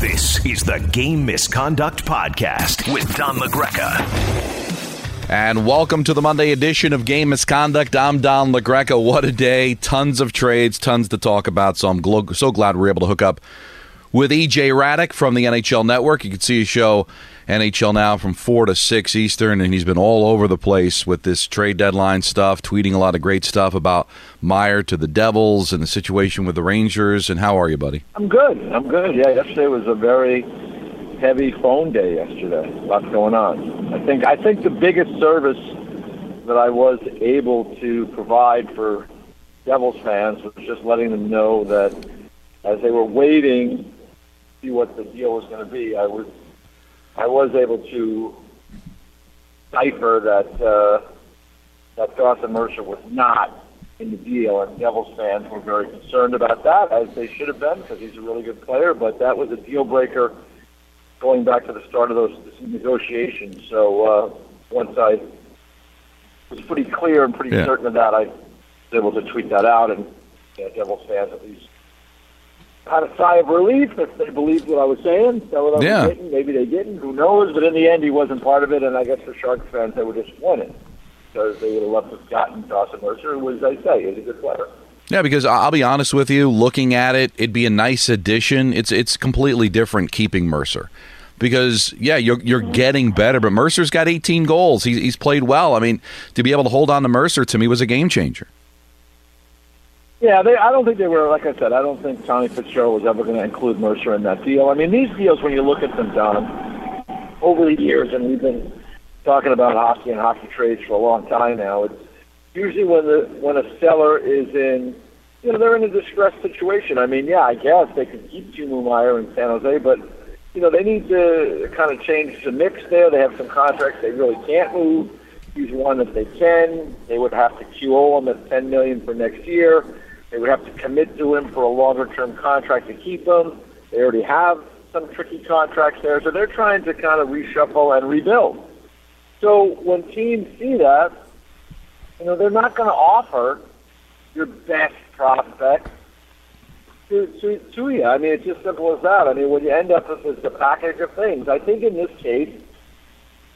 This is the Game Misconduct Podcast with Don LaGreca. And welcome to the Monday edition of Game Misconduct. I'm Don LaGreca. What a day. Tons of trades, tons to talk about. So I'm so glad we are able to hook up with EJ Hradek from the NHL Network. You can see his show NHL Now from 4 to 6 Eastern, and he's been all over the place with this trade deadline stuff, tweeting a lot of great stuff about Meier to the Devils and the situation with the Rangers. And how are you, buddy? I'm good. I'm good. Yeah, yesterday was a very heavy phone day yesterday. Lots going on. I think I think the biggest service that I was able to provide for Devils fans was just letting them know that as they were waiting to see what the deal was going to be. I was I was able to cipher that uh, that Dawson Mercer was not in the deal, and Devils fans were very concerned about that, as they should have been, because he's a really good player. But that was a deal breaker going back to the start of those negotiations. So uh, once I was pretty clear and pretty Yeah. certain of that, I was able to tweet that out, and yeah, Devils fans at least had a sigh of relief if they believed what I was saying. So what I was Yeah. saying, maybe they didn't. Who knows? But in the end, he wasn't part of it, and I guess for Sharks fans, they were disappointed because they would have loved to have gotten Dawson Mercer, who, as I say, is a good player. Yeah, because I'll be honest with you, looking at it, it'd be a nice addition. It's it's completely different keeping Mercer. Because yeah, you're you're getting better, but Mercer's got 18 goals. He's he's played well. I mean, to be able to hold on to Mercer to me was a game changer. Yeah, they, I don't think they were, like I said, I don't think Tommy Fitzgerald was ever going to include Mercer in that deal. I mean, these deals, when you look at them, Don, over the years, and we've been talking about hockey and hockey trades for a long time now, it's usually when the when a seller is in, you know, they're in a distressed situation. I mean, yeah, I guess they could keep Timo Meier in San Jose, but, you know, they need to kind of change the mix there. They have some contracts they really can't move. Use one that they can. They would have to QO him at 10 million for next year. They would have to commit to him for a longer-term contract to keep him. They already have some tricky contracts there, so they're trying to kind of reshuffle and rebuild. So when teams see that, you know, they're not going to offer your best prospect to, to, to you. I mean, it's just simple as that. I mean, when you end up with this a package of things, I think in this case,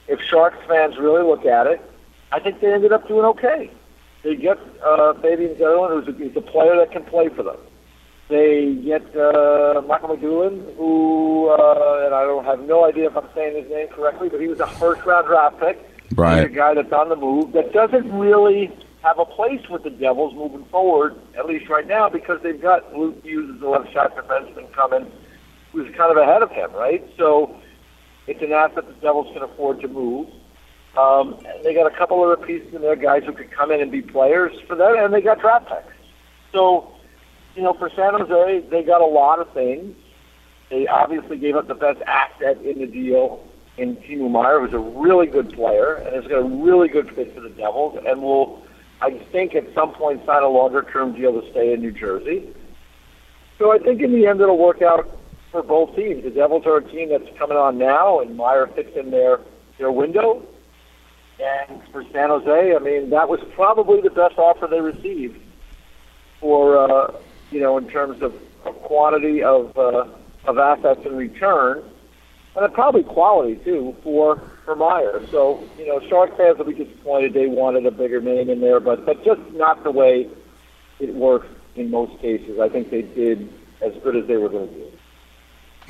if Sharks fans really look at it, I think they ended up doing okay. They get uh, Fabian Zetterlund, who's a, who's a player that can play for them. They get uh, Michael McDougall, who, uh, and I don't have no idea if I'm saying his name correctly, but he was a first-round draft pick. Right. He's a guy that's on the move that doesn't really have a place with the Devils moving forward, at least right now, because they've got Luke Hughes as a left shot defenseman coming, who's kind of ahead of him, right? So it's an asset the Devils can afford to move. Um, they got a couple other pieces in there, guys who could come in and be players for them, and they got draft picks. So, you know, for San Jose, they got a lot of things. They obviously gave up the best asset in the deal in Timo Meier, who's a really good player and is got a really good fit for the Devils, and will, I think, at some point sign a longer-term deal to stay in New Jersey. So I think in the end it'll work out for both teams. The Devils are a team that's coming on now, and Meier fits in their their window. And for San Jose, I mean, that was probably the best offer they received for, uh, you know, in terms of, of quantity of uh, of assets in return, and probably quality too for for Meier. So, you know, Shark fans will be disappointed they wanted a bigger name in there, but but just not the way it works in most cases. I think they did as good as they were going to do.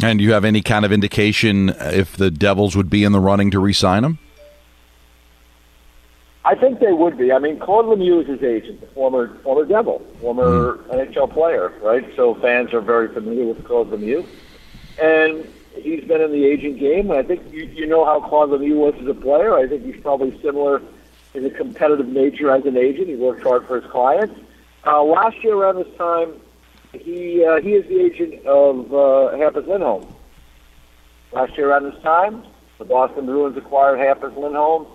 And do you have any kind of indication if the Devils would be in the running to re-sign him? I think they would be. I mean, Claude Lemieux is his agent, the former former Devil, former NHL player, right? So fans are very familiar with Claude Lemieux, and he's been in the agent game. And I think you, you know how Claude Lemieux was as a player. I think he's probably similar in a competitive nature as an agent. He worked hard for his clients. Uh, last year around this time, he uh, he is the agent of uh, Hampus Lindholm. Last year around this time, the Boston Bruins acquired Hampus Lindholm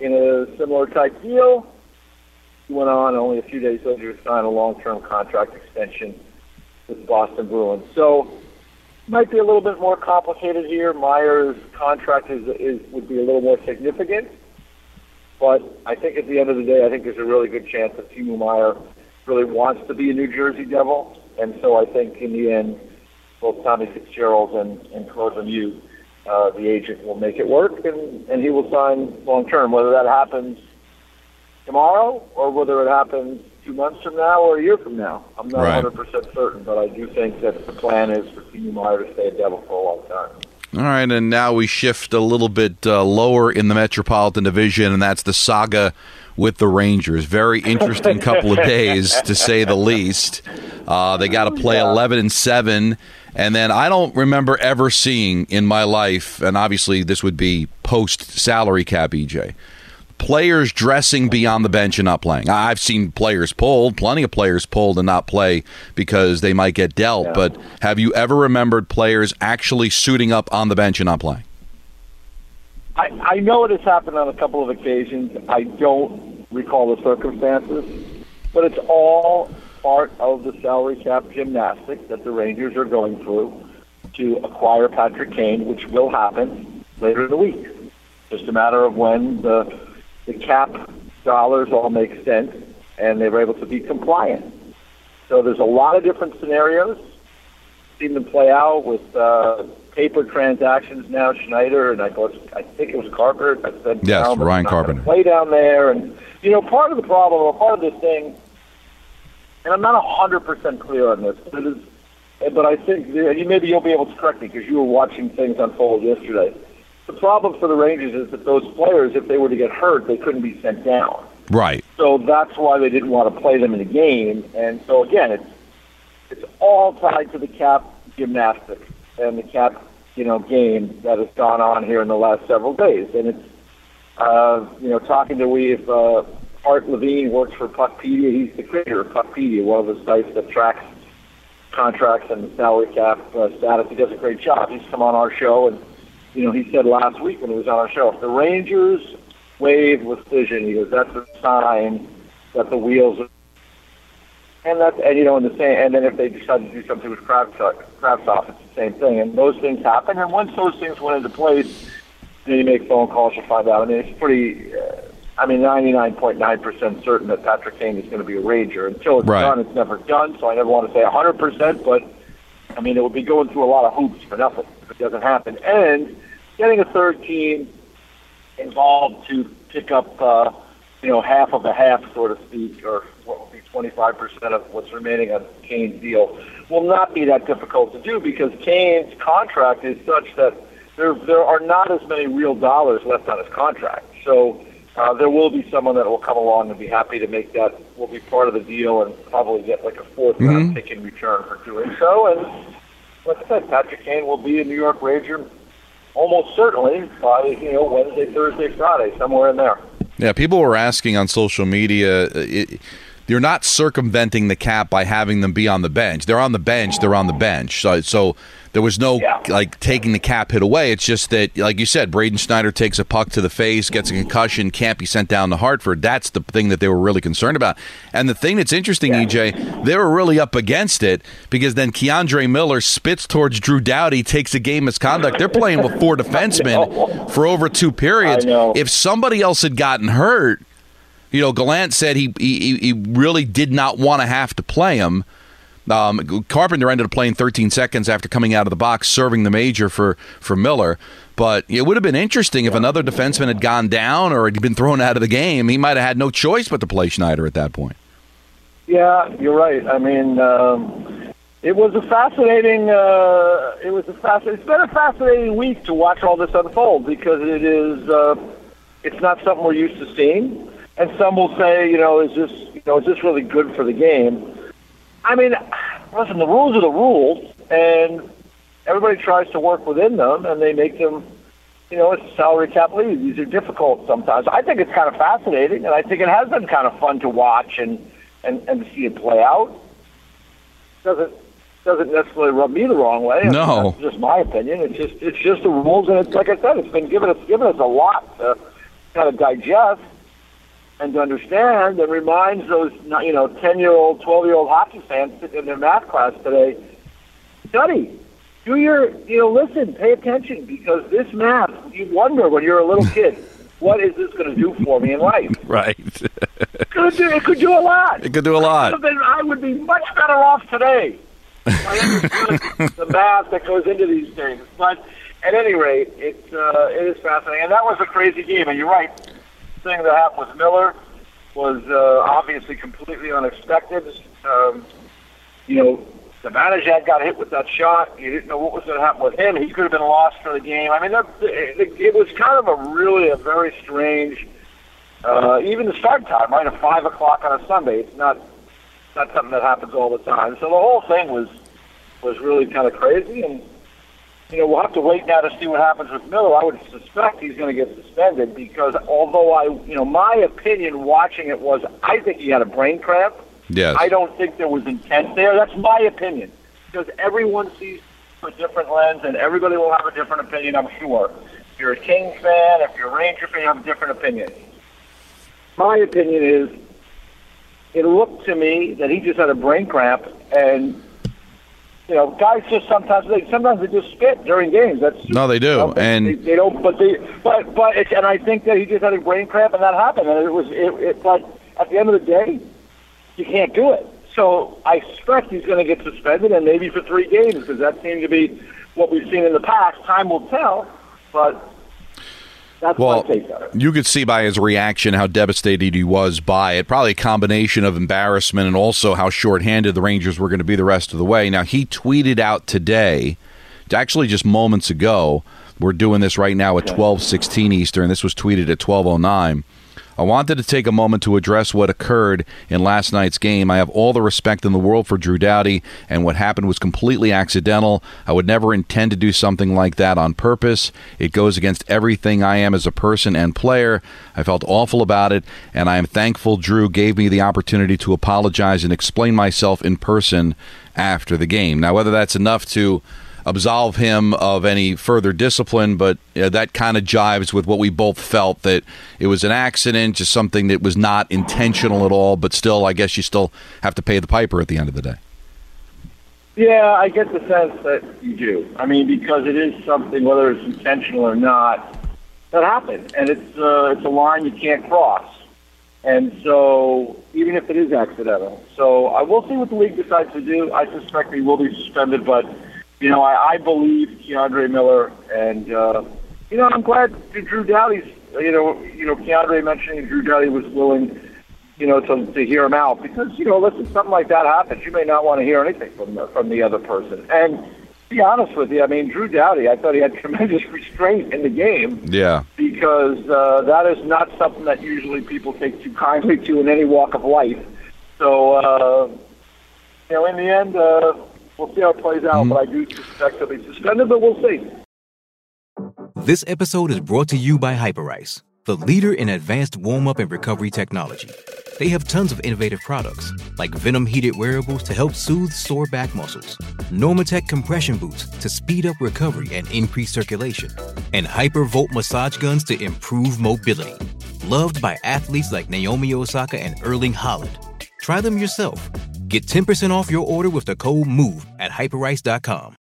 in a similar type deal. He went on only a few days later to sign a long-term contract extension with Boston Bruins. So might be a little bit more complicated here. Meier's contract is, is would be a little more significant, but I think at the end of the day, I think there's a really good chance that Timo Meier really wants to be a New Jersey Devil, and so I think in the end, both Tommy Fitzgerald and and Claude Lemieux, uh, the agent, will make it work, and and he will sign long term. Whether that happens tomorrow or whether it happens two months from now or a year from now. I'm not Right. 100% certain, but I do think that the plan is for Timo Meier to stay a Devil for a long time. All right, and now we shift a little bit uh, lower in the Metropolitan Division, and that's the saga with the Rangers. Very interesting couple of days, to say the least. Uh, they got to play Yeah. 11 and 7, and then I don't remember ever seeing in my life, and obviously this would be post salary cap, EJ, players dressing beyond the bench and not playing. I've seen players pulled, plenty of players pulled and not play because they might get dealt. Yeah. But have you ever remembered players actually suiting up on the bench and not playing? I, I know it has happened on a couple of occasions. I don't recall the circumstances, but it's all part of the salary cap gymnastics that the Rangers are going through to acquire Patrick Kane, which will happen later in the week. Just a matter of when the the cap dollars all make sense and they're able to be compliant. So there's a lot of different scenarios. Seen them play out with uh, paper transactions now. Schneider and I thought I think it was Carpenter. I said Yes, Ryan Carpenter. Play down there, and you know part of the problem or part of this thing, and I'm not hundred percent clear on this, but it is, but I think and you maybe you'll be able to correct me because you were watching things unfold yesterday. The problem for the Rangers is that those players, if they were to get hurt, they couldn't be sent down. Right. So that's why they didn't want to play them in the game. And so again, it's it's all tied to the cap gymnastics and the cap, you know, game that has gone on here in the last several days. And it's uh, you know, talking to we if uh, Art Levine works for Puckpedia, he's the creator of Puckpedia, one of the sites that tracks contracts and salary cap uh, status. He does a great job. He's come on our show and you know, he said last week when he was on our show, if the Rangers wave with Fission, he goes, that's a sign that the wheels are. And that's, and you know, in the same, and then if they decide to do something with Kravtsov, Kravtsov, it's the same thing. And those things happen. And once those things went into place, then you make phone calls, you find out. I mean, it's pretty, uh, I mean, 99.9% certain that Patrick Kane is going to be a Ranger. Until it's Right. done, it's never done. So I never want to say 100%, but I mean, it would be going through a lot of hoops for nothing if it doesn't happen. And getting a third team involved to pick up, uh, you know, half of a half, so to speak, or what would be 25% of what's remaining on Kane's deal, will not be that difficult to do because Kane's contract is such that there there are not as many real dollars left on his contract. So uh, there will be someone that will come along and be happy to make that will be part of the deal and probably get like a 4th round pick in return for doing so. And like I said, Patrick Kane will be a New York Ranger almost certainly by you know Wednesday, Thursday, Friday, somewhere in there. Yeah, people were asking on social media. uh, It, they're not circumventing the cap by having them be on the bench. They're on the bench. They're on the bench. So, so there was no Yeah. like taking the cap hit away. It's just that, like you said, Braden Schneider takes a puck to the face, gets a concussion, can't be sent down to Hartford. That's the thing that they were really concerned about. And the thing that's interesting, EJ, they were really up against it because then K'Andre Miller spits towards Drew Doughty, takes a game misconduct. They're playing with four defensemen for over two periods. If somebody else had gotten hurt, you know, Gallant said he he, he really did not want to have to play him. Um, Carpenter ended up playing 13 seconds after coming out of the box, serving the major for for Miller. But it would have been interesting if another defenseman had gone down or had been thrown out of the game. He might have had no choice but to play Schneider at that point. Yeah, you're right. I mean, um, it was a fascinating. Uh, it was a fascinating. It's been a fascinating week to watch all this unfold because it is. Uh, it's not something we're used to seeing, and some will say, you know, is this, you know, is this really good for the game? I mean, listen, the rules are the rules, and everybody tries to work within them, and they make them. You know, it's salary cap league. These are difficult sometimes. I think it's kind of fascinating, and I think it has been kind of fun to watch and and, and to see it play out. Doesn't doesn't necessarily rub me the wrong way. No. That's just my opinion. It's just it's just the rules, and it's like I said, it's been given us given us a lot to kind of digest and to understand, and reminds those you know ten year old, twelve year old hockey fans sitting in their math class today, study. Do your, you know, listen, pay attention, because this math, you wonder when you're a little kid, what is this going to do for me in life? Right. It could do, it could do a lot. It could do a lot. Then I would be much better off today. I understood the math that goes into these things. But at any rate, it's uh, it is fascinating, and that was a crazy game. And you're right, thing that happened with Miller was uh, obviously completely unexpected. Um, you know, Zibanejad got hit with that shot. You didn't know what was going to happen with him. He could have been lost for the game. I mean, that, it, it was kind of a really a very strange. Uh, even the start time, right, at five o'clock on a Sunday. It's not not something that happens all the time. So the whole thing was was really kind of crazy, and you know we'll have to wait now to see what happens with Miller. I would suspect he's going to get suspended because although I, you know, my opinion watching it was I think he had a brain cramp. Yes. I don't think there was intent there. That's my opinion because everyone sees a different lens, and everybody will have a different opinion. I'm sure. If you're a Kings fan, if you're a Ranger fan, you have a different opinion. My opinion is it looked to me that he just had a brain cramp, and you know, guys just sometimes they sometimes they just spit during games. That's No, they do, you know, and- they, they don't. But they, but but it's, and I think that he just had a brain cramp, and that happened, and it was it, it. But at the end of the day, you can't do it. So I expect he's going to get suspended, and maybe for three games, because that seemed to be what we've seen in the past. Time will tell, but that's Well, my take on it. you could see by his reaction how devastated he was by it. Probably a combination of embarrassment and also how shorthanded the Rangers were going to be the rest of the way. Now, he tweeted out today, actually just moments ago, we're doing this right now at 12:16 Eastern. This was tweeted at 12:09. I wanted to take a moment to address what occurred in last night's game. I have all the respect in the world for Drew Doughty, and what happened was completely accidental. I would never intend to do something like that on purpose. It goes against everything I am as a person and player. I felt awful about it, and I am thankful Drew gave me the opportunity to apologize and explain myself in person after the game. Now, whether that's enough to absolve him of any further discipline, but uh, that kind of jives with what we both felt that it was an accident, just something that was not intentional at all. But still, I guess you still have to pay the piper at the end of the day. Yeah, I get the sense that you do. I mean, because it is something, whether it's intentional or not, that happened, and it's uh, it's a line you can't cross. And so, even if it is accidental, so I will see what the league decides to do. I suspect he will be suspended, but you know, I, I believe K'Andre Miller, and uh, you know, I'm glad Drew Doughty's. You know, you know, K'Andre mentioning Drew Doughty was willing you know, to, to hear him out because you know, listen, something like that happens. You may not want to hear anything from the, from the other person. And to be honest with you, I mean, Drew Doughty, I thought he had tremendous restraint in the game Yeah. because uh, that is not something that usually people take too kindly to in any walk of life. So, uh, you know, in the end, uh, we'll see how it plays out. But I do suspect he'll be suspended, but we'll see. This episode is brought to you by Hyperice, the leader in advanced warm up and recovery technology. They have tons of innovative products, like Venom heated wearables to help soothe sore back muscles, Normatec compression boots to speed up recovery and increase circulation, and Hypervolt massage guns to improve mobility. Loved by athletes like Naomi Osaka and Erling Haaland. Try them yourself. Get 10% off your order with the code MOVE at hyperice.com.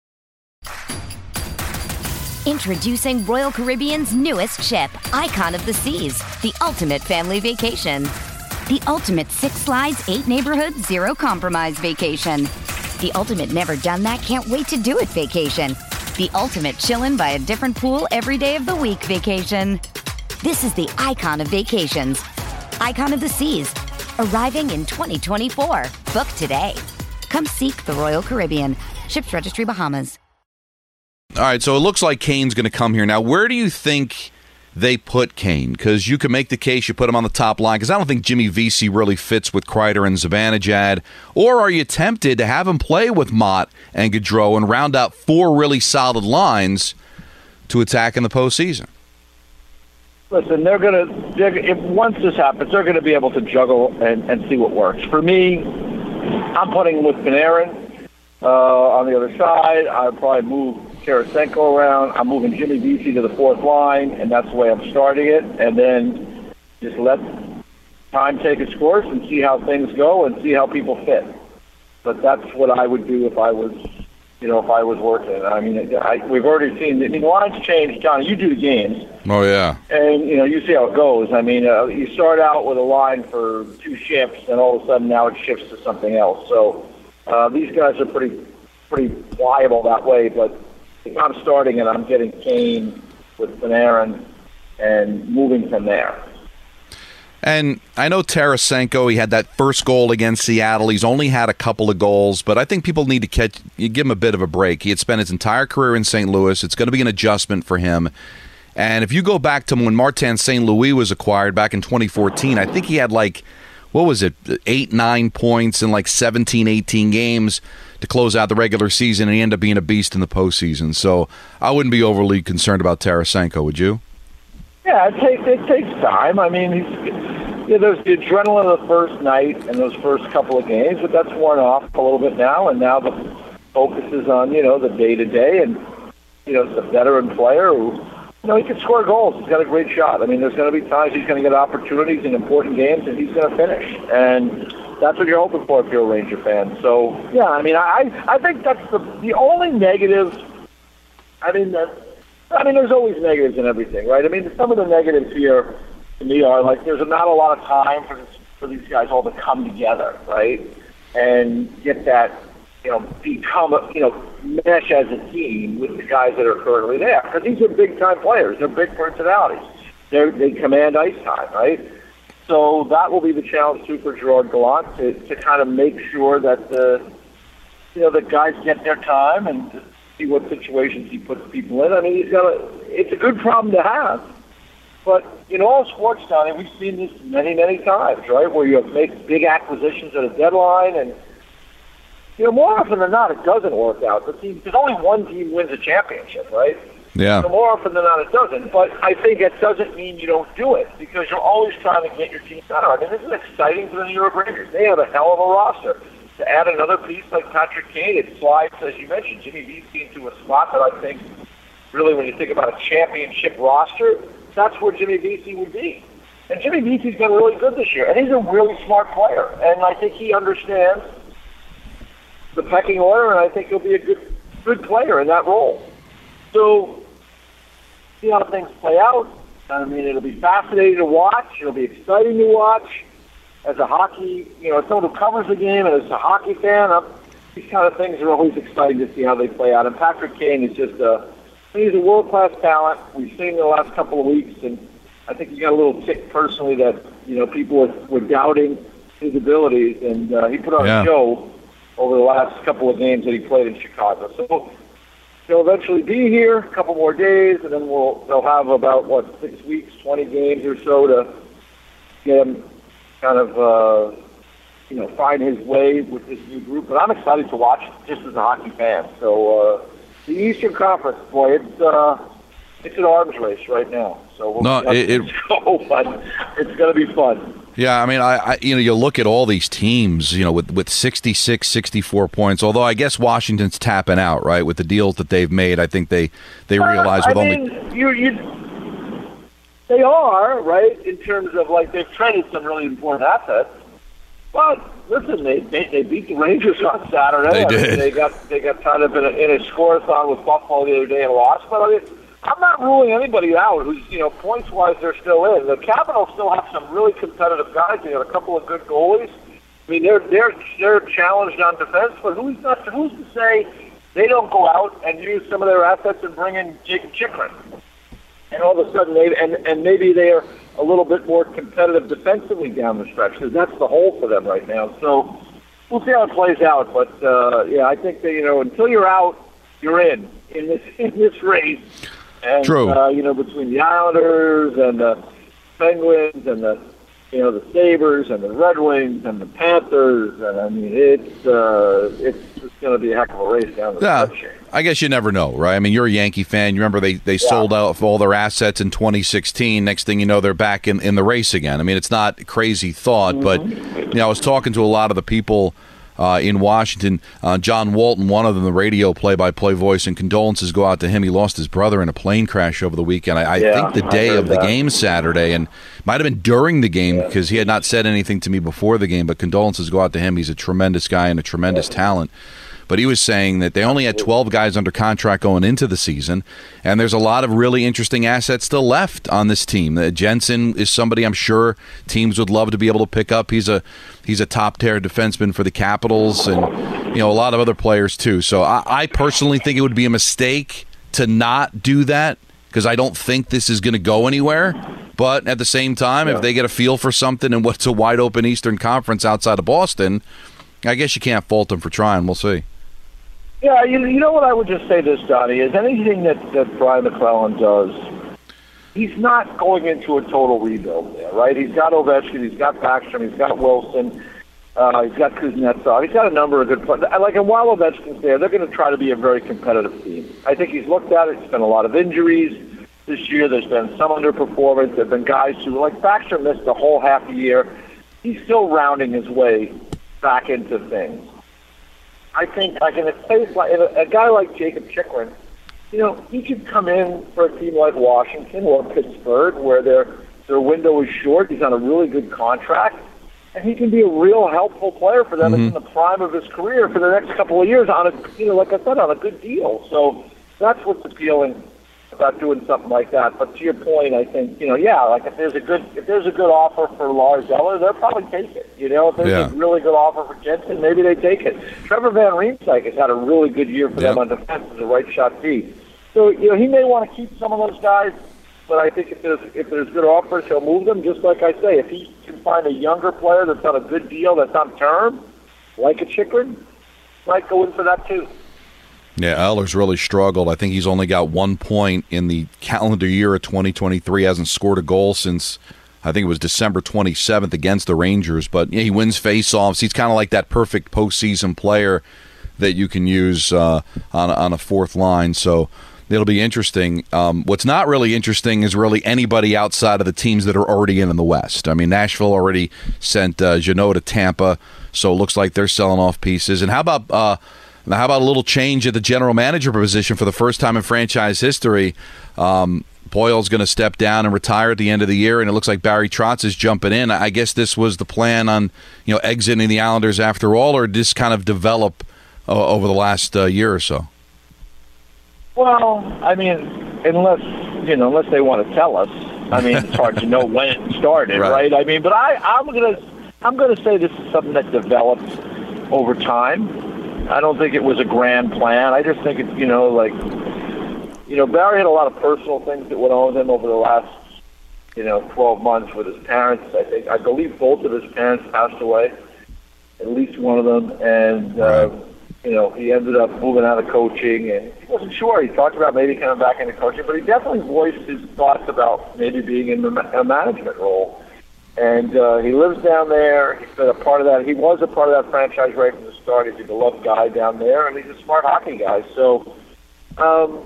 Introducing Royal Caribbean's newest ship, Icon of the Seas, the ultimate family vacation. The ultimate six slides, eight neighborhoods, zero compromise vacation. The ultimate never done that, can't wait to do it vacation. The ultimate chillin' by a different pool every day of the week vacation. This is the icon of vacations. Icon of the Seas, arriving in 2024. Book today. Come seek the Royal Caribbean. Ships Registry Bahamas. All right, so it looks like Kane's going to come here. Now, where do you think they put Kane? Because you can make the case you put him on the top line, because I don't think Jimmy Vesey really fits with Kreider and Zibanejad. Or are you tempted to have him play with Motte and Goodrow and round out four really solid lines to attack in the postseason? Listen, they're gonna. They're, if once this happens, they're gonna be able to juggle and, and see what works. For me, I'm putting with Panarin uh, on the other side. I'd probably move Tarasenko around. I'm moving Jimmy Vesey to the fourth line, and that's the way I'm starting it. And then just let time take its course and see how things go and see how people fit. But that's what I would do if I was, you know, if I was working. I mean, I, we've already seen. I mean, the lines change, Johnny. You do the games. Oh yeah. And you know, you see how it goes. I mean, uh, you start out with a line for two shifts, and all of a sudden now it shifts to something else. So uh, these guys are pretty pretty pliable that way. But if I'm starting and I'm getting Kane with Panarin and moving from there. And I know Tarasenko, he had that first goal against Seattle. He's only had a couple of goals, but I think people need to catch, give him a bit of a break. He had spent his entire career in St. Louis. It's going to be an adjustment for him. And if you go back to when Martin St. Louis was acquired back in 2014, I think he had like, what was it, eight, nine points in like 17, 18 games to close out the regular season, and he ended up being a beast in the postseason. So I wouldn't be overly concerned about Tarasenko, would you? Yeah, it takes it takes time. I mean, he's, yeah, there's the adrenaline of the first night and those first couple of games, but that's worn off a little bit now, and now the focus is on you know the day to day, and you know a veteran player who you know he can score goals. He's got a great shot. I mean, there's going to be times he's going to get opportunities in important games, and he's going to finish, and that's what you're hoping for if you're a Ranger fan. So yeah, I mean, I I think that's the the only negative. I mean that I mean, there's always negatives in everything, right? I mean, some of the negatives here me are like there's not a lot of time for this, for these guys all to come together, right? And get that, you know, become a, you know, mesh as a team with the guys that are currently there. Because these are big time players. They're big personalities. They they command ice time, right? So that will be the challenge too for Gerard Gallant to, to kind of make sure that the you know the guys get their time and see what situations he puts people in. I mean, he's got a. It's a good problem to have, but in all sports, Johnny, we've seen this many, many times, right? Where you make big acquisitions at a deadline, and you know, more often than not, it doesn't work out. The team, there's only one team wins a championship, right? Yeah. So more often than not, it doesn't. But I think it doesn't mean you don't do it because you're always trying to get your team better. I mean, this is exciting for the New York Rangers. They have a hell of a roster to add another piece like Patrick Kane, it slides, as you mentioned, Jimmy Vesey into a spot that I think, really, when you think about a championship roster, that's where Jimmy Vesey would be. And Jimmy Vesey's been really good this year, and he's a really smart player. And I think he understands the pecking order, and I think he'll be a good, good player in that role. So, see how things play out. I mean, it'll be fascinating to watch. It'll be exciting to watch as a hockey, you know, as someone who covers the game and as a hockey fan, I'm, these kind of things are always exciting to see how they play out. And Patrick Kane is just a he's a world class talent. We've seen him the last couple of weeks, and I think he got a little tick personally that you know people were, were doubting his abilities, and uh, he put on Yeah. a show over the last couple of games that he played in Chicago. So he'll eventually be here a couple more days, and then we'll they'll have about what six weeks, twenty games or so to get him kind of uh, you know find his way with this new group. But I'm excited to watch just as a hockey fan. So uh, the Eastern Conference, boy, it's uh, it's an arms race right now. So we'll No, it- it- go, but it's going to be fun. Yeah, I mean, I, I you know, you look at all these teams, you know, with with 66, 64 points. Although I guess Washington's tapping out, right, with the deals that they've made. I think they they realize Uh, with only you, you, they are right in terms of like they've traded some really important assets. But listen, they they, they beat the Rangers on Saturday. They I mean, did. they got they got kind of in a, in a scoreathon with Buffalo the other day and lost. But I mean, I'm not ruling anybody out. Who's you know points wise they're still in. The Capitals still have some really competitive guys. They got a couple of good goalies. I mean, they're they're they're challenged on defense, but who's not who's to say they don't go out and use some of their assets and bring in Jakob Chychrun? And all of a sudden, they and and maybe they are a little bit more competitive defensively down the stretch because that's the hole for them right now. So we'll see how it plays out. But uh, yeah, I think that you know until you're out, you're in in this in this race. And, True. Uh, you know, between the Islanders and the Penguins and the you know the Sabres and the Red Wings and the Panthers, and I mean it's uh, it's just going to be a heck of a race down the Yeah, stretch. I guess you never know, right? I mean, you're a Yankee fan. You remember they, they sold out all their assets in 2016. Next thing you know, they're back in, in the race again. I mean, it's not a crazy thought, but you know, I was talking to a lot of the people uh, in Washington. Uh, John Walton, one of them, the radio play-by-play voice, and condolences go out to him. He lost his brother in a plane crash over the weekend. I, I Yeah, think the day of the that. game Saturday, and might have been during the game because he had not said anything to me before the game. But condolences go out to him. He's a tremendous guy and a tremendous talent. But he was saying that they only had 12 guys under contract going into the season, and there's a lot of really interesting assets still left on this team. Uh, Jensen is somebody I'm sure teams would love to be able to pick up. He's a he's a top tier defenseman for the Capitals, and you know a lot of other players too. So I, I personally think it would be a mistake to not do that because I don't think this is going to go anywhere. But at the same time, if they get a feel for something and what's a wide open Eastern Conference outside of Boston, I guess you can't fault them for trying. We'll see. Yeah, you, you know what I would just say this, Donnie, is anything that, that Brian MacLellan does, he's not going into a total rebuild there, right? He's got Ovechkin, he's got Backstrom, he's got Wilson, uh, he's got Kuznetsov, he's got a number of good players. Like, and while Ovechkin's there, they're going to try to be a very competitive team. I think he's looked at it, it's been a lot of injuries this year, there's been some underperformance, there have been guys who, like Backstrom missed the whole half a year. He's still rounding his way back into things. I think like in a place like in a, a guy like Jakob Chychrun, you know, he could come in for a team like Washington or Pittsburgh where their their window is short. He's on a really good contract, and he can be a real helpful player for them mm-hmm. in the prime of his career for the next couple of years on a you know, like I said, on a good deal. So that's what's appealing about doing something like that. But to your point, I think you know, yeah, like if there's a good if there's a good offer for Lars Eller, they'll probably take it. You know, if there's Yeah. a really good offer for Jensen, maybe they take it. Trevor Van Riemsdyk has had a really good year for them on defense as a right shot D. So you know, he may want to keep some of those guys. But I think if there's if there's good offers, he'll move them. Just like I say, if he can find a younger player that's on a good deal, that's on term, like a Chychrun, might go in for that too. Yeah, Eller's really struggled. I think he's only got one point in the calendar year of 2023. Hasn't scored a goal since I think it was December 27th against the Rangers. But yeah, he wins faceoffs. He's kind of like that perfect postseason player that you can use uh, on on a fourth line. So it'll be interesting. Um, what's not really interesting is really anybody outside of the teams that are already in in the West. I mean, Nashville already sent uh, Jeannot to Tampa, so it looks like they're selling off pieces. And how about uh, now, how about a little change at the general manager position for the first time in franchise history? Um, Poile's going to step down and retire at the end of the year, and it looks like Barry Trotz is jumping in. I guess this was the plan on you know exiting the Islanders after all, or just kind of develop uh, over the last uh, year or so? Well, I mean, unless you know, unless they want to tell us. I mean, it's hard to know when it started, Right. right? I mean, but I, I'm gonna, I'm gonna say this is something that developed over time. I don't think it was a grand plan. I just think it's, you know, like, you know, Barry had a lot of personal things that went on with him over the last, you know, 12 months with his parents. I think, I believe both of his parents passed away, at least one of them, and. Uh, Right. you know, he ended up moving out of coaching, and he wasn't sure. He talked about maybe coming back into coaching, but he definitely voiced his thoughts about maybe being in a management role. And uh, he lives down there. He's been a part of that. He was a part of that franchise right from the start. He's a beloved guy down there, and he's a smart hockey guy. So um,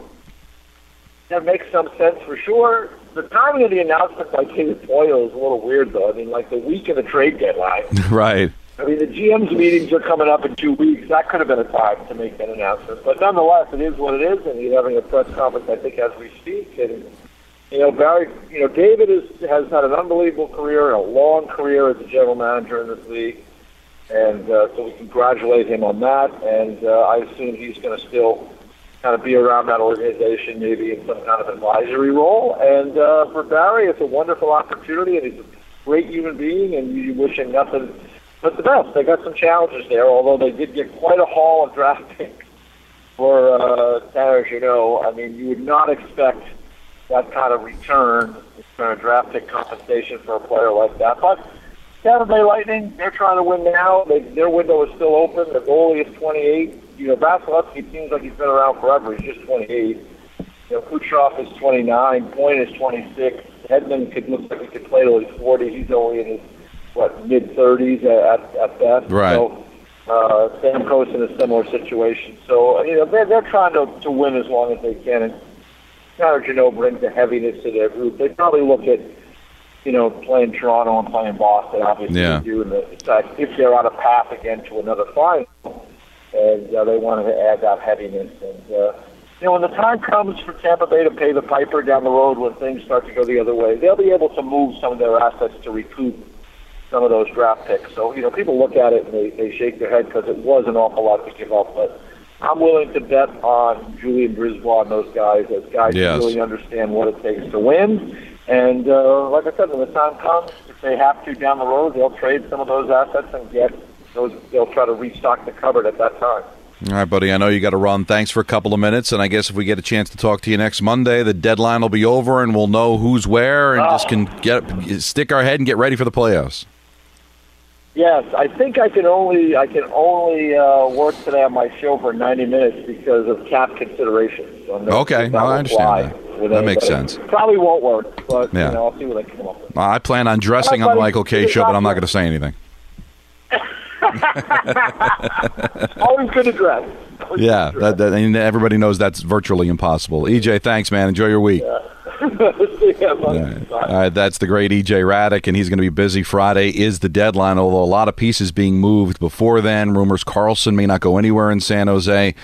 that makes some sense for sure. The timing of the announcement by David Poile is a little weird, though. I mean, like the week of the trade deadline. right. I mean, the GM's meetings are coming up in two weeks. That could have been a time to make that announcement. But nonetheless, it is what it is, and he's having a press conference, I think, as we speak. And, you know, Barry, you know, David is, has had an unbelievable career, a long career as a general manager in this league. And uh, so we congratulate him on that. And uh, I assume he's going to still kind of be around that organization, maybe in some kind of advisory role. And uh, for Barry, it's a wonderful opportunity, and he's a great human being, and you wish him nothing but the best. They got some challenges there, although they did get quite a haul of draft picks for uh, Tanner Jeannot. I mean, you would not expect that kind of return, kind of draft pick compensation for a player like that. But Tampa Bay Lightning, they're trying to win now. They, their window is still open. The goalie is 28. You know, Vasilevskiy seems like he's been around forever. He's just 28. You know, Kucherov is 29. Point is 26. Hedman could look like he could play till he's 40. He's only in his what mid 30s at, at, at best. Right. So uh, Stamkos in a similar situation. So you know they're they're trying to to win as long as they can. And Jeannot brings the heaviness to their group. They probably look at you know, playing Toronto and playing Boston, obviously Yeah. do. And the if they're on a path again to another final, and uh, they wanted to add that heaviness. And uh, you know, when the time comes for Tampa Bay to pay the piper down the road, when things start to go the other way, they'll be able to move some of their assets to recoup some of those draft picks. So you know, people look at it and they, they shake their head because it was an awful lot to give up, but. I'm willing to bet on Julien BriseBois and those guys as guys Yes. who really understand what it takes to win. And uh, like I said, when the time comes, if they have to down the road, they'll trade some of those assets and get those. They'll try to restock the cupboard at that time. All right, buddy. I know you got to run. Thanks for a couple of minutes, and I guess if we get a chance to talk to you next Monday, the deadline will be over, and we'll know who's where, and just can get stick our head and get ready for the playoffs. Yes, I think I can only I can only uh, work today on my show for 90 minutes because of cap considerations. So Okay, no, I understand that. That makes sense. Probably won't work, but Yeah. you know, I'll see what I can come up with. I plan on dressing on the. Michael Kay Show, but I'm not going to say anything. Always good to dress. Always Yeah, good that, that, and everybody knows that's virtually impossible. EJ, thanks, man. Enjoy your week. to dress. See ya, buddy. All right. Bye. All right, that's the great EJ Hradek, and he's going to be busy. Friday is the deadline, although a lot of pieces being moved before then. Rumors Karlsson may not go anywhere in San Jose.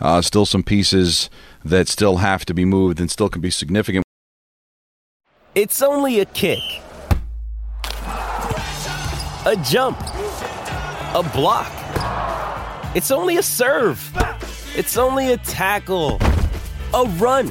Uh, still some pieces that still have to be moved and still can be significant. It's only a kick, a jump, a block. It's only a serve. It's only a tackle, a run.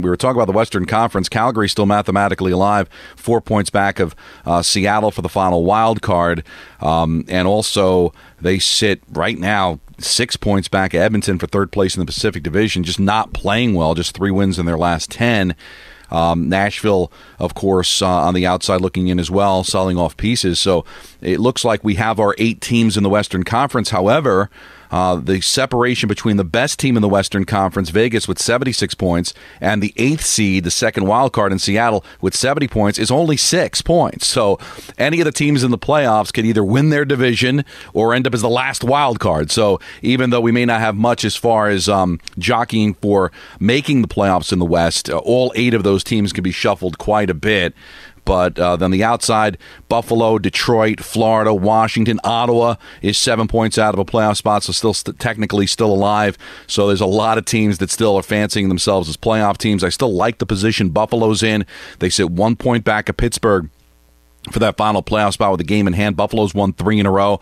We were talking about the Western Conference. Calgary still mathematically alive, four points back of uh, Seattle for the final wild card, um, and also they sit right now six points back of Edmonton for third place in the Pacific Division. Just not playing well. Just three wins in their last ten. Um, Nashville, of course, uh, on the outside looking in as well, selling off pieces. So it looks like we have our eight teams in the Western Conference. However, uh, the separation between the best team in the Western Conference, Vegas, with 76 points, and the eighth seed, the second wild card in Seattle, with 70 points, is only six points. So any of the teams in the playoffs could either win their division or end up as the last wild card. So even though we may not have much as far as um, jockeying for making the playoffs in the West, uh, all eight of those teams can be shuffled quite a bit. But uh, then the outside, Buffalo, Detroit, Florida, Washington, Ottawa is seven points out of a playoff spot, so still st- technically still alive. So there's a lot of teams that still are fancying themselves as playoff teams. I still like the position Buffalo's in. They sit one point back of Pittsburgh for that final playoff spot with the game in hand. Buffalo's won three in a row.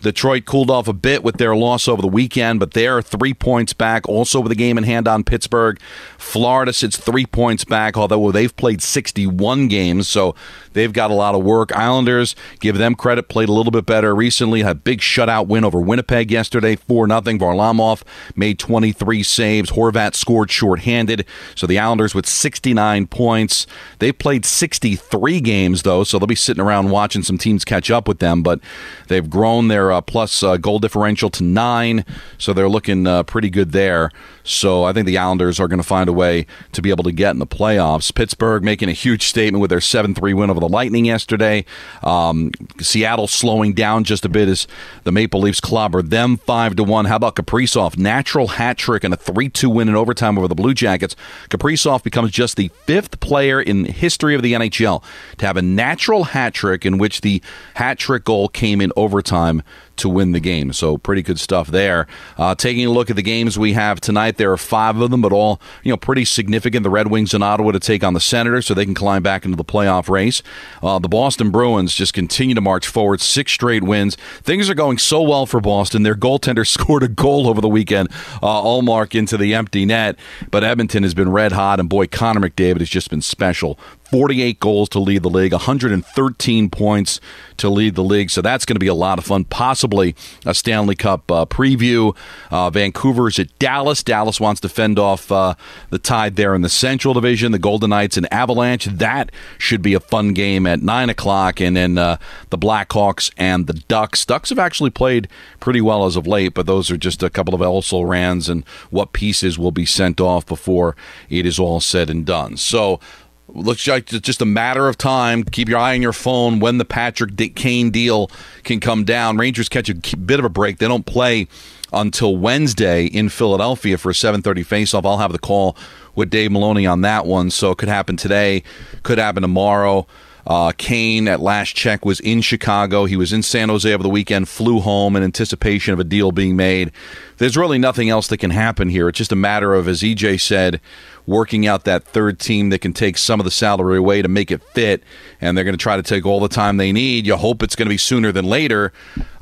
Detroit cooled off a bit with their loss over the weekend, but they're three points back, also with a game in hand on Pittsburgh. Florida sits three points back, although they've played 61 games, so they've got a lot of work. Islanders, give them credit, played a little bit better recently. Had a big shutout win over Winnipeg yesterday, 4 0. Varlamov made 23 saves. Horvat scored shorthanded. So the Islanders with 69 points. They've played 63 games, though, so they'll be sitting around watching some teams catch up with them, but they've grown their uh, plus uh, goal differential to nine, so they're looking uh, pretty good there. So I think the Islanders are going to find a way to be able to get in the playoffs. Pittsburgh making a huge statement with their 7 3 win over the Lightning yesterday. Um, Seattle slowing down just a bit as the Maple Leafs clobbered them 5 to 1. How about Kaprizov? Natural hat trick and a 3 2 win in overtime over the Blue Jackets. Kaprizov becomes just the fifth player in the history of the NHL to have a natural hat trick in which the hat trick goal came in overtime to win the game. So pretty good stuff there. Uh, taking a look at the games we have tonight, there are five of them, but all you know pretty significant. The Red Wings in Ottawa to take on the Senators, so they can climb back into the playoff race. Uh, the Boston Bruins just continue to march forward, six straight wins. Things are going so well for Boston. Their goaltender scored a goal over the weekend, uh, Ullmark into the empty net. But Edmonton has been red hot, and boy, Connor McDavid has just been special. 48 goals to lead the league, 113 points to lead the league. So that's going to be a lot of fun. Possibly a Stanley Cup uh, preview. Uh, is at Dallas. Dallas wants to fend off uh, the Tide there in the Central Division. The Golden Knights and Avalanche. That should be a fun game at nine o'clock. And then uh, the Blackhawks and the Ducks. Ducks have actually played pretty well as of late, but those are just a couple of also rans and what pieces will be sent off before it is all said and done. So looks like it's just a matter of time. Keep your eye on your phone when the Patrick Kane deal can come down. Rangers catch a bit of a break. They don't play until Wednesday in Philadelphia for a 7:30 faceoff. I'll have the call with Dave Maloney on that one, so it could happen today, could happen tomorrow. Uh, Kane, at last check, was in Chicago. He was in San Jose over the weekend, flew home in anticipation of a deal being made. There's really nothing else that can happen here. It's just a matter of, as EJ said, working out that third team that can take some of the salary away to make it fit. And they're going to try to take all the time they need. You hope it's going to be sooner than later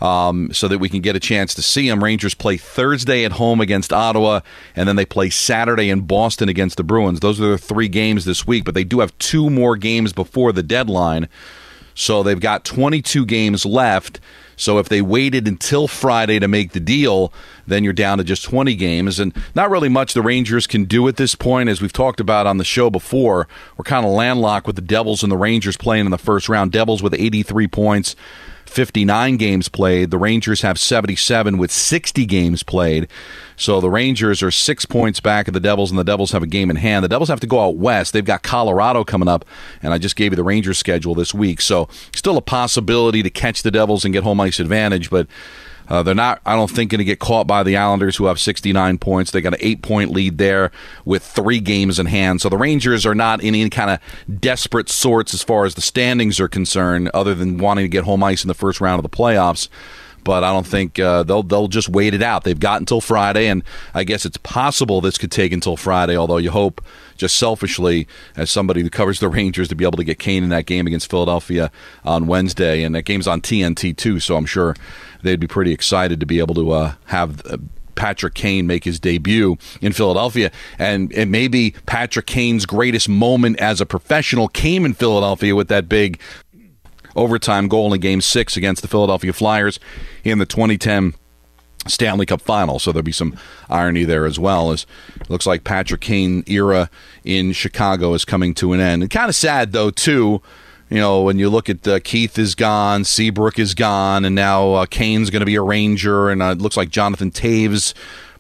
um, so that we can get a chance to see them. Rangers play Thursday at home against Ottawa, and then they play Saturday in Boston against the Bruins. Those are the three games this week, but they do have two more games before the deadline. So they've got 22 games left. So if they waited until Friday to make the deal, then you're down to just 20 games. And not really much the Rangers can do at this point. As we've talked about on the show before, we're kind of landlocked with the Devils and the Rangers playing in the first round. Devils with 83 points. 59 games played. The Rangers have 77 with 60 games played. So the Rangers are six points back of the Devils, and the Devils have a game in hand. The Devils have to go out west. They've got Colorado coming up, and I just gave you the Rangers schedule this week. So still a possibility to catch the Devils and get home ice advantage, but uh, they're not, I don't think, going to get caught by the Islanders, who have 69 points. They got an eight point lead there with three games in hand. So the Rangers are not in any kind of desperate sorts as far as the standings are concerned, other than wanting to get home ice in the first round of the playoffs but I don't think uh, they'll they'll just wait it out. They've got until Friday, and I guess it's possible this could take until Friday. Although you hope, just selfishly, as somebody who covers the Rangers, to be able to get Kane in that game against Philadelphia on Wednesday, and that game's on TNT too. So I'm sure they'd be pretty excited to be able to uh, have. Uh, Patrick Kane make his debut in Philadelphia. And it may be Patrick Kane's greatest moment as a professional came in Philadelphia with that big overtime goal in Game Six against the Philadelphia Flyers in the 2010. Stanley Cup final. So there'll be some irony there as well. As it looks like Patrick Kane era in Chicago is coming to an end. And kind of sad though too you know, when you look at uh, Keith is gone, Seabrook is gone, and now uh, Kane's going to be a Ranger, and uh, it looks like Jonathan Toews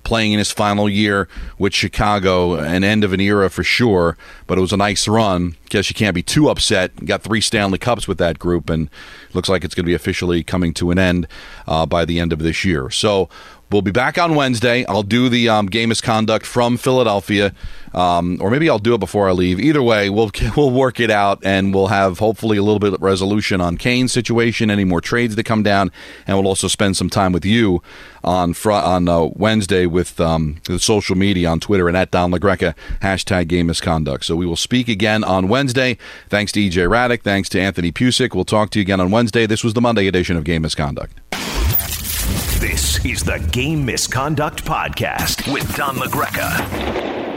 playing in his final year with Chicago, an end of an era for sure. But it was a nice run. Guess you can't be too upset. Got three Stanley Cups with that group, and looks like it's going to be officially coming to an end uh, by the end of this year. So We'll be back on Wednesday. I'll do the um, game misconduct from Philadelphia, um, or maybe I'll do it before I leave. Either way, we'll we'll work it out, and we'll have hopefully a little bit of resolution on Kane's situation, any more trades that come down, and we'll also spend some time with you on fr- on uh, Wednesday with um, the social media on Twitter and at Don LaGreca hashtag game misconduct. So we will speak again on Wednesday. Thanks to EJ Hradek. Thanks to Anthony Pusick. We'll talk to you again on Wednesday. This was the Monday edition of Game Misconduct. This is the Game Misconduct Podcast with Don LaGreca.